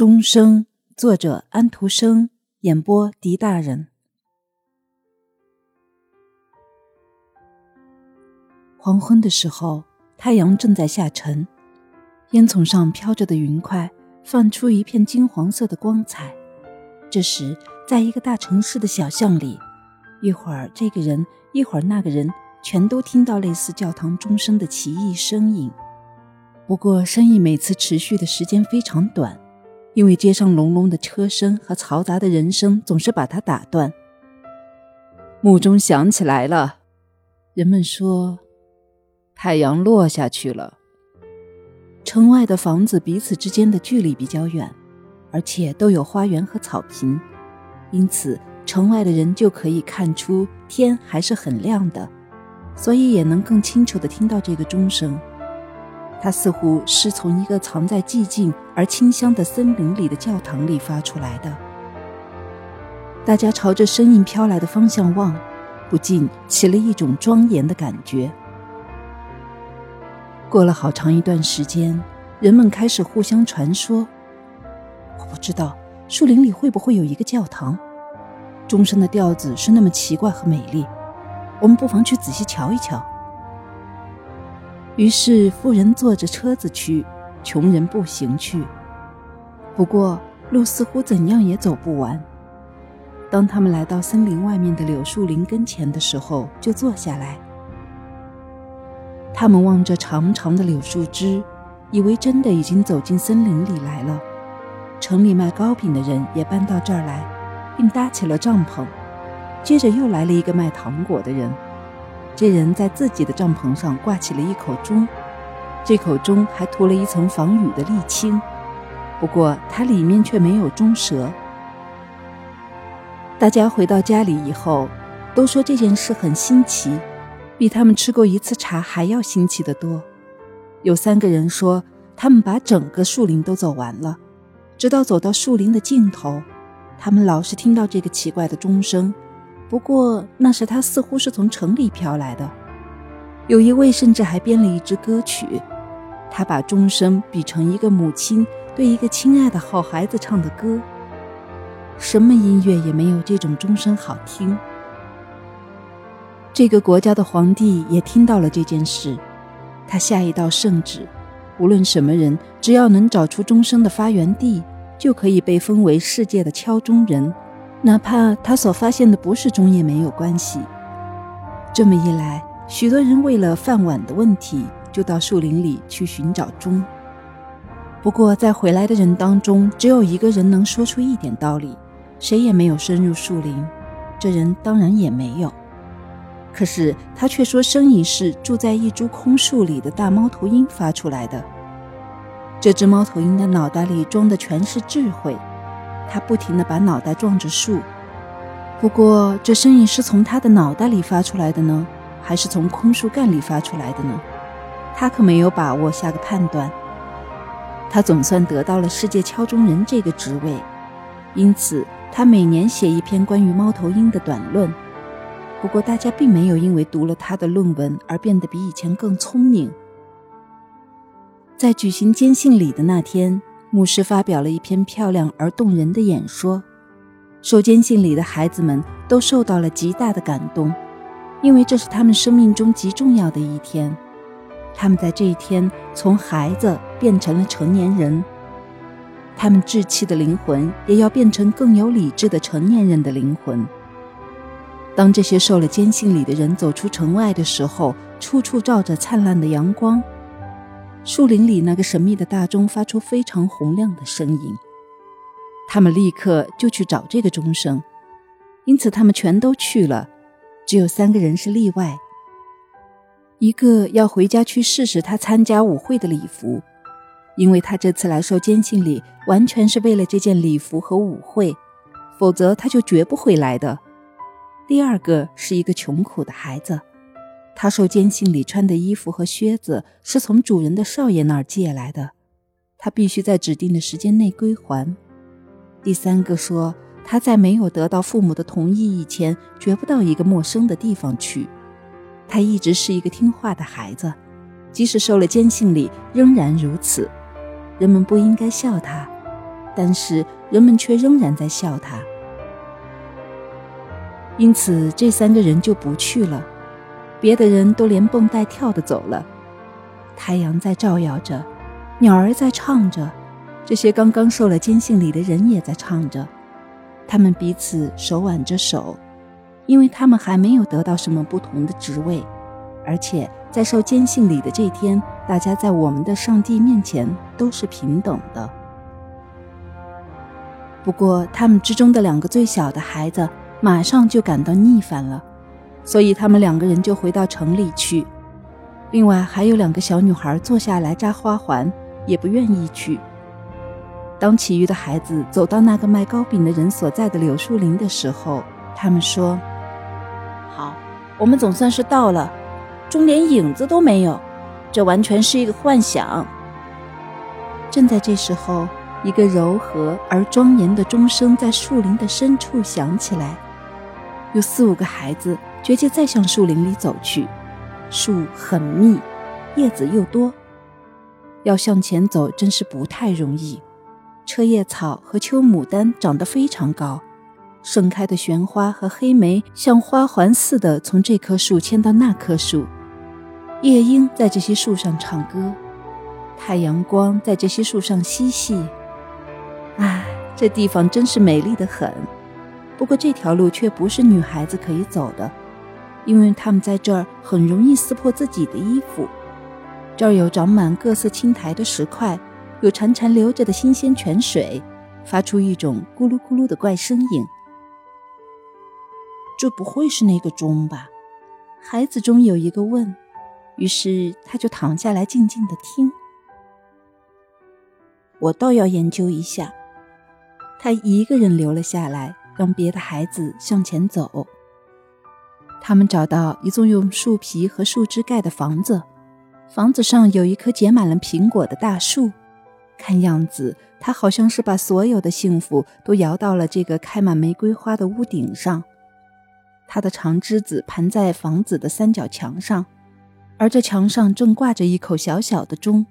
钟声，作者安徒生，演播狄大人。黄昏的时候，太阳正在下沉，烟囱上飘着的云块放出一片金黄色的光彩。这时，在一个大城市的小巷里，一会儿这个人，一会儿那个人，全都听到类似教堂钟声的奇异声音。不过，声音每次持续的时间非常短。因为街上隆隆的车声和嘈杂的人声总是把他打断。木钟响起来了，人们说，太阳落下去了。城外的房子彼此之间的距离比较远，而且都有花园和草坪，因此城外的人就可以看出天还是很亮的，所以也能更清楚地听到这个钟声。它似乎是从一个藏在寂静而清香的森林里的教堂里发出来的。大家朝着声音飘来的方向望，不禁起了一种庄严的感觉。过了好长一段时间，人们开始互相传说：“我不知道树林里会不会有一个教堂。钟声的调子是那么奇怪和美丽，我们不妨去仔细瞧一瞧。”于是，富人坐着车子去，穷人步行去。不过，路似乎怎样也走不完。当他们来到森林外面的柳树林跟前的时候，就坐下来。他们望着长长的柳树枝，以为真的已经走进森林里来了。城里卖糕饼的人也搬到这儿来，并搭起了帐篷。接着又来了一个卖糖果的人。这人在自己的帐篷上挂起了一口钟，这口钟还涂了一层防雨的沥青，不过它里面却没有钟舌。大家回到家里以后，都说这件事很新奇，比他们吃过一次茶还要新奇的多。有三个人说，他们把整个树林都走完了，直到走到树林的尽头，他们老是听到这个奇怪的钟声。不过那时他似乎是从城里飘来的。有一位甚至还编了一支歌曲，他把钟声比成一个母亲对一个亲爱的好孩子唱的歌。什么音乐也没有这种钟声好听。这个国家的皇帝也听到了这件事，他下一道圣旨：无论什么人，只要能找出钟声的发源地，就可以被封为世界的敲钟人。哪怕他所发现的不是钟也没有关系。这么一来，许多人为了饭碗的问题，就到树林里去寻找钟。不过，在回来的人当中，只有一个人能说出一点道理，谁也没有深入树林。这人当然也没有。可是他却说，声音是住在一株空树里的大猫头鹰发出来的。这只猫头鹰的脑袋里装的全是智慧。他不停地把脑袋撞着树，不过这声音是从他的脑袋里发出来的呢，还是从空树干里发出来的呢？他可没有把握下个判断。他总算得到了世界敲钟人这个职位，因此他每年写一篇关于猫头鹰的短论。不过大家并没有因为读了他的论文而变得比以前更聪明。在举行坚信礼的那天。牧师发表了一篇漂亮而动人的演说，受监信里的孩子们都受到了极大的感动，因为这是他们生命中极重要的一天。他们在这一天从孩子变成了成年人，他们稚气的灵魂也要变成更有理智的成年人的灵魂。当这些受了监信礼的人走出城外的时候，处处照着灿烂的阳光。树林里那个神秘的大钟发出非常洪亮的声音，他们立刻就去找这个钟声，因此他们全都去了，只有三个人是例外。一个要回家去试试他参加舞会的礼服，因为他这次来受监信礼完全是为了这件礼服和舞会，否则他就绝不会来的。第二个是一个穷苦的孩子。他受监信里穿的衣服和靴子是从主人的少爷那儿借来的，他必须在指定的时间内归还。第三个说，他在没有得到父母的同意以前，绝不到一个陌生的地方去。他一直是一个听话的孩子，即使受了监信礼，仍然如此。人们不应该笑他，但是人们却仍然在笑他。因此，这三个人就不去了，别的人都连蹦带跳的走了。太阳在照耀着，鸟儿在唱着，这些刚刚受了坚信礼的人也在唱着。他们彼此手挽着手，因为他们还没有得到什么不同的职位，而且在受坚信礼的这天，大家在我们的上帝面前都是平等的。不过，他们之中的两个最小的孩子。马上就感到逆反了，所以他们两个人就回到城里去。另外还有两个小女孩坐下来扎花环，也不愿意去。当其余的孩子走到那个卖糕饼的人所在的柳树林的时候，他们说：“好，我们总算是到了，钟连影子都没有，这完全是一个幻想。”正在这时候，一个柔和而庄严的钟声在树林的深处响起来。有四五个孩子决定再向树林里走去，树很密，叶子又多，要向前走真是不太容易。车叶草和秋牡丹长得非常高，盛开的玄花和黑莓像花环似的从这棵树牵到那棵树。夜莺在这些树上唱歌，太阳光在这些树上嬉戏。唉，这地方真是美丽的很。不过这条路却不是女孩子可以走的，因为他们在这儿很容易撕破自己的衣服。这儿有长满各色青苔的石块，有潺潺流着的新鲜泉水，发出一种咕噜咕噜的怪声音。这不会是那个钟吧？孩子中有一个问。于是他就躺下来静静的听。我倒要研究一下。他一个人留了下来。让别的孩子向前走。他们找到一座用树皮和树枝盖的房子，房子上有一棵结满了苹果的大树。看样子，它好像是把所有的幸福都摇到了这个开满玫瑰花的屋顶上。它的长枝子盘在房子的三角墙上，而这墙上正挂着一口小小的钟。